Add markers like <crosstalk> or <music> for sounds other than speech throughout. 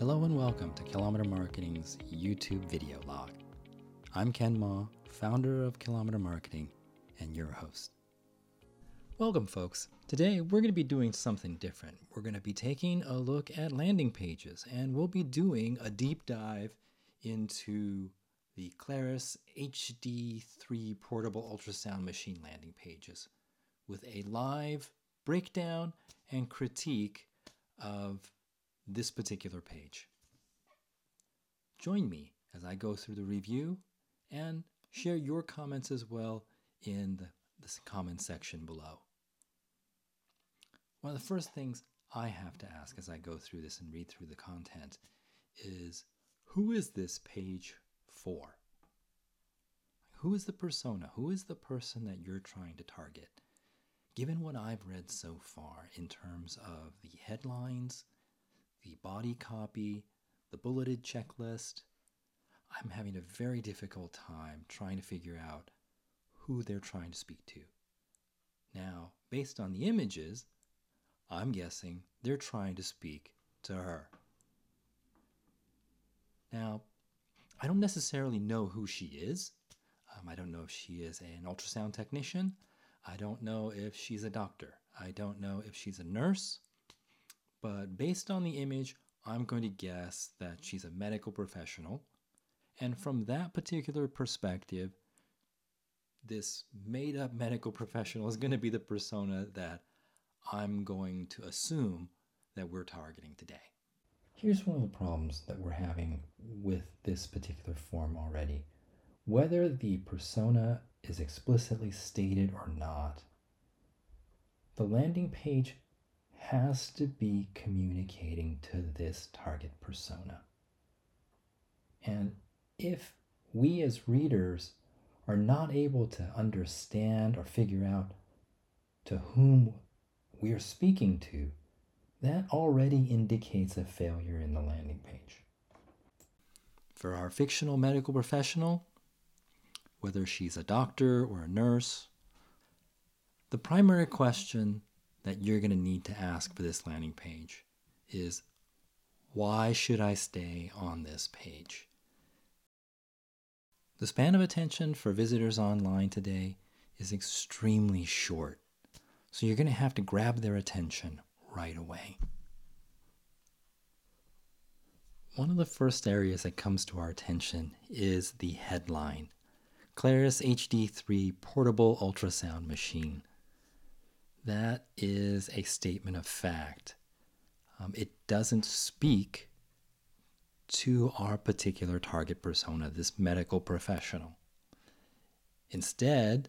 Hello and welcome to Kilometer Marketing's YouTube video log. I'm Ken Ma, founder of Kilometer Marketing and your host. Welcome, folks. Today we're going to be doing something different. We're going to be taking a look at landing pages and we'll be doing a deep dive into the Clarius HD3 portable ultrasound machine landing pages with a live breakdown and critique of this particular page. Join me as I go through the review and share your comments as well in the, comment section below. One of the first things I have to ask as I go through this and read through the content is who is this page for? Who is the persona? Who is the person that you're trying to target? Given what I've read so far in terms of the headlines, the body copy, the bulleted checklist, I'm having a very difficult time trying to figure out who they're trying to speak to. Now, based on the images, I'm guessing they're trying to speak to her. Now, I don't necessarily know who she is. Um, I don't know if she is an ultrasound technician. I don't know if she's a doctor. I don't know if she's a nurse. But based on the image, I'm going to guess that she's a medical professional. And from that particular perspective, this made up medical <laughs> professional is going to be the persona that I'm going to assume that we're targeting today. Here's one of the problems that we're having with this particular form already. Whether the persona is explicitly stated or not, the landing page has to be communicating to this target persona. And if we as readers are not able to understand or figure out to whom we're speaking to, that already indicates a failure in the landing page. For our fictional medical professional, whether she's a doctor or a nurse, the primary question that you're going to need to ask for this landing page is why should I stay on this page? The span of attention for visitors online today is extremely short, so you're going to have to grab their attention right away. One of the first areas that comes to our attention is the headline Clarius HD3 Portable Ultrasound Machine. That is a statement of fact. Um, it doesn't speak to our particular target persona, this medical professional. Instead,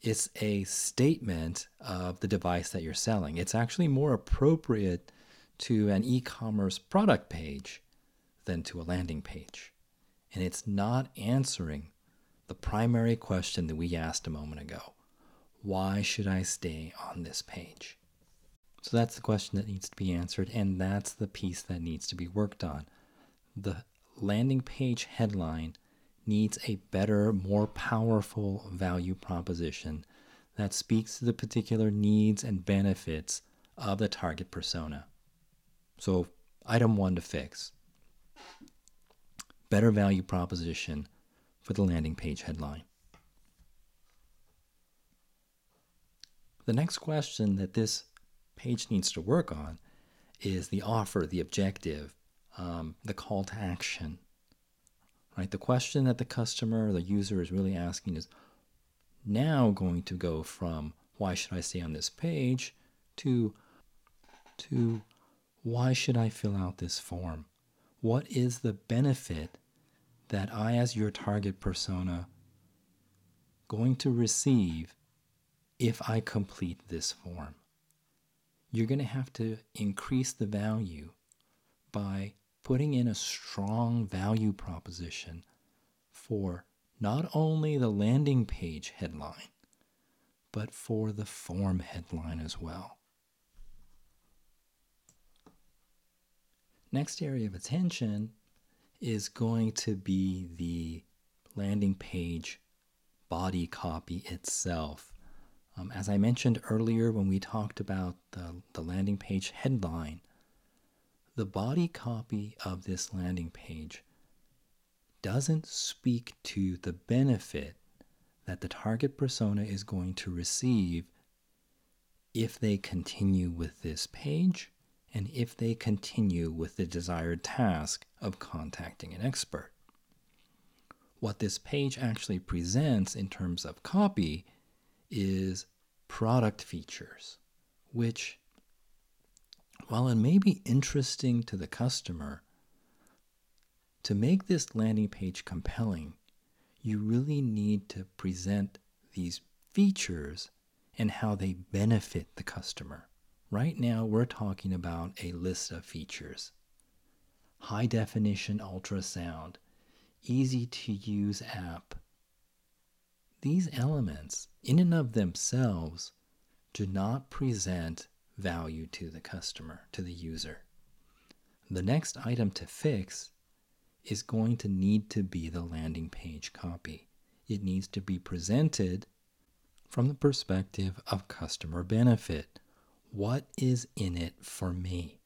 it's a statement of the device that you're selling. It's actually more appropriate to an e commerce product page than to a landing page. And it's not answering the primary question that we asked a moment ago why should I stay on this page? So that's the question that needs to be answered, and that's the piece that needs to be worked on. The landing page headline needs a better, more powerful value proposition that speaks to the particular needs and benefits of the target persona. So, item one to fix better value proposition for the landing page headline. The next question that this page needs to work on is the offer, the objective, um, the call to action. Right? The question that the customer the user is really asking is now going to go from why should I stay on this page to to why should I fill out this form? What is the benefit that I as your target persona going to receive if I complete this form? You're going to have to increase the value by putting in a strong value proposition for not only the landing page headline, but for the form headline as well. Next area of attention is going to be the landing page body copy itself. Um, as I mentioned earlier when we talked about the, the landing page headline, the body copy of this landing page doesn't speak to the benefit that the target persona is going to receive if they continue with this page and if they continue with the desired task of contacting an expert. What this page actually presents in terms of copy is product features, which, while it may be interesting to the customer, to make this landing page compelling, you really need to present these features and how they benefit the customer. Right now, we're talking about a list of features high definition ultrasound, easy to use app. These elements, in and of themselves, do not present value to the customer, to the user. The next item to fix is going to need to be the landing page copy. It needs to be presented from the perspective of customer benefit. What is in it for me?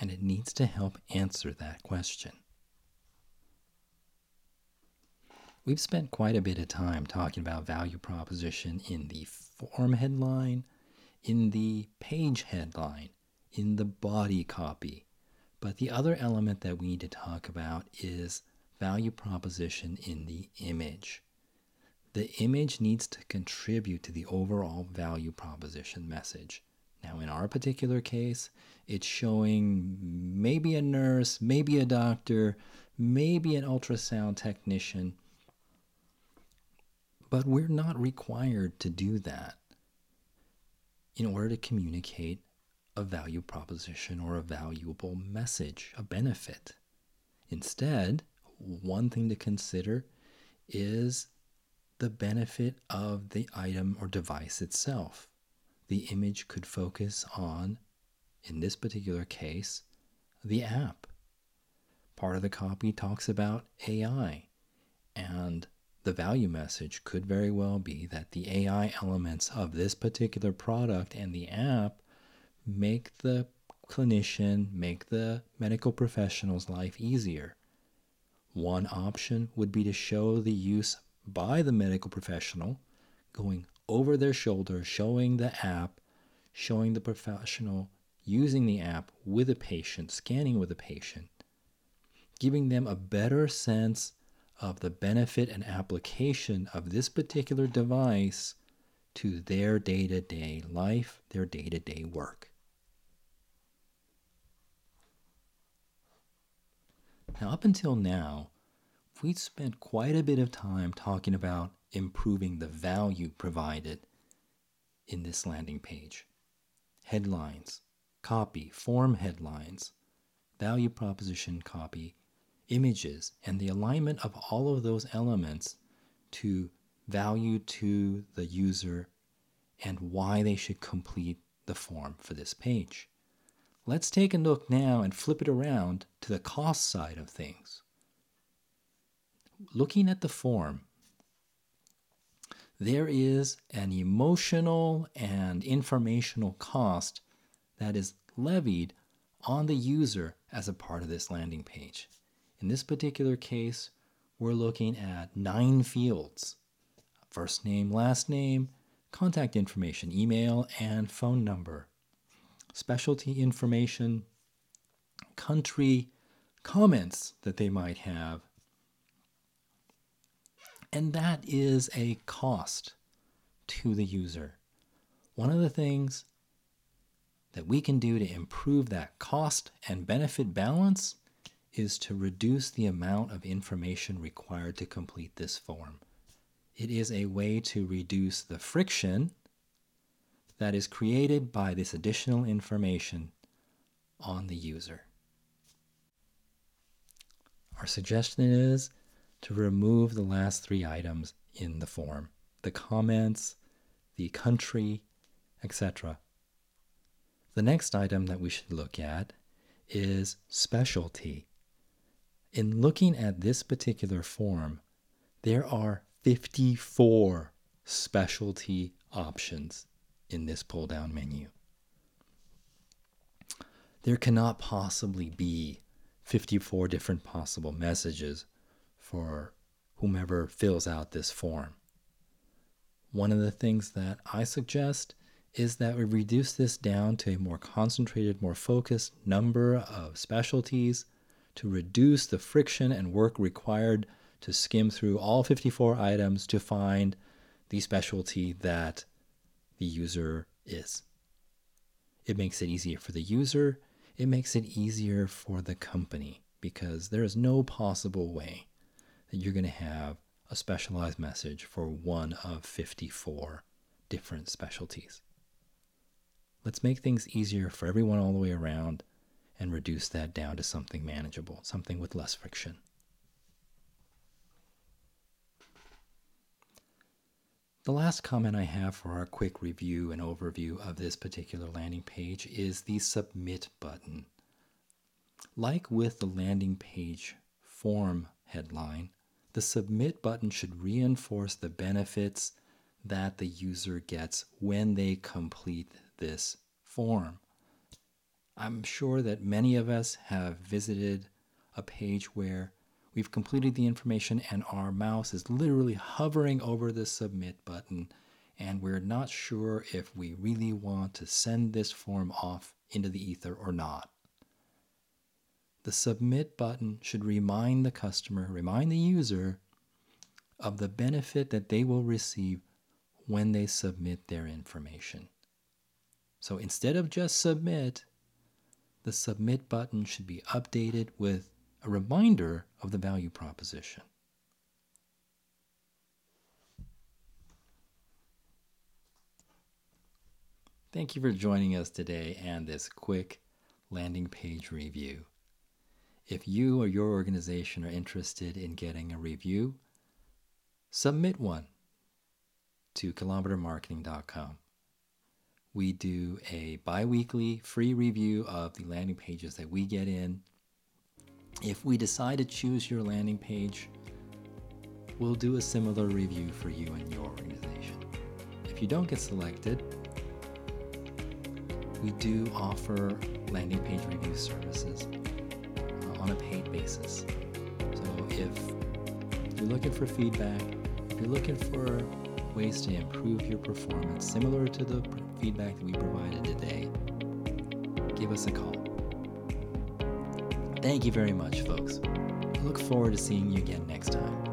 And it needs to help answer that question. We've spent quite a bit of time talking about value proposition in the form headline, in the page headline, in the body copy. But the other element that we need to talk about is value proposition in the image. The image needs to contribute to the overall value proposition message. Now, in our particular case, it's showing maybe a nurse, maybe a doctor, maybe an ultrasound technician but we're not required to do that in order to communicate a value proposition or a valuable message, a benefit. Instead, one thing to consider is the benefit of the item or device itself. The image could focus on, in this particular case, the app. Part of the copy talks about AI and the value message could very well be that the AI elements of this particular product and the app make the clinician, make the medical professional's life easier. One option would be to show the use by the medical professional, going over their shoulder, showing the app, showing the professional using the app with a patient, scanning with a patient, giving them a better sense of the benefit and application of this particular device to their day to day life, their day to day work. Now, up until now, we've spent quite a bit of time talking about improving the value provided in this landing page. Headlines, copy, form headlines, value proposition copy, images and the alignment of all of those elements to value to the user and why they should complete the form for this page. Let's take a look now and flip it around to the cost side of things. Looking at the form, there is an emotional and informational cost that is levied on the user as a part of this landing page. In this particular case, we're looking at nine fields first name, last name, contact information, email, and phone number, specialty information, country, comments that they might have. And that is a cost to the user. One of the things that we can do to improve that cost and benefit balance is to reduce the amount of information required to complete this form. It is a way to reduce the friction that is created by this additional information on the user. Our suggestion is to remove the last three items in the form the comments, the country, etc. The next item that we should look at is specialty. In looking at this particular form, there are 54 specialty options in this pull down menu. there cannot possibly be 54 different possible messages for whomever fills out this form. One of the things that I suggest is that we reduce this down to a more concentrated, more focused number of specialties to reduce the friction and work required to skim through all 54 items to find the specialty that the user is. It makes it easier for the user, it makes it easier for the company because there is no possible way that you're going to have a specialized message for one of 54 different specialties. Let's make things easier for everyone all the way around and reduce that down to something manageable, something with less friction. The last comment I have for our quick review and overview of this particular landing page is the Submit button. Like with the landing page form headline, the Submit button should reinforce the benefits that the user gets when they complete this form. I'm sure that many of us have visited a page where we've completed the information and our mouse is literally hovering over the submit button and we're not sure if we really want to send this form off into the ether or not. The submit button should remind the customer, remind the user of the benefit that they will receive when they submit their information. So instead of just submit, the submit button should be updated with a reminder of the value proposition. Thank you for joining us today and this quick landing page review. If you or your organization are interested in getting a review, submit one to kilometermarketing.com. We do a bi weekly free review of the landing pages that we get in. If we decide to choose your landing page, we'll do a similar review for you and your organization. If you don't get selected, we do offer landing page review services uh, on a paid basis. So if you're looking for feedback, if you're looking for ways to improve your performance similar to the feedback that we provided today, give us a call. Thank you very much, folks. I look forward to seeing you again next time.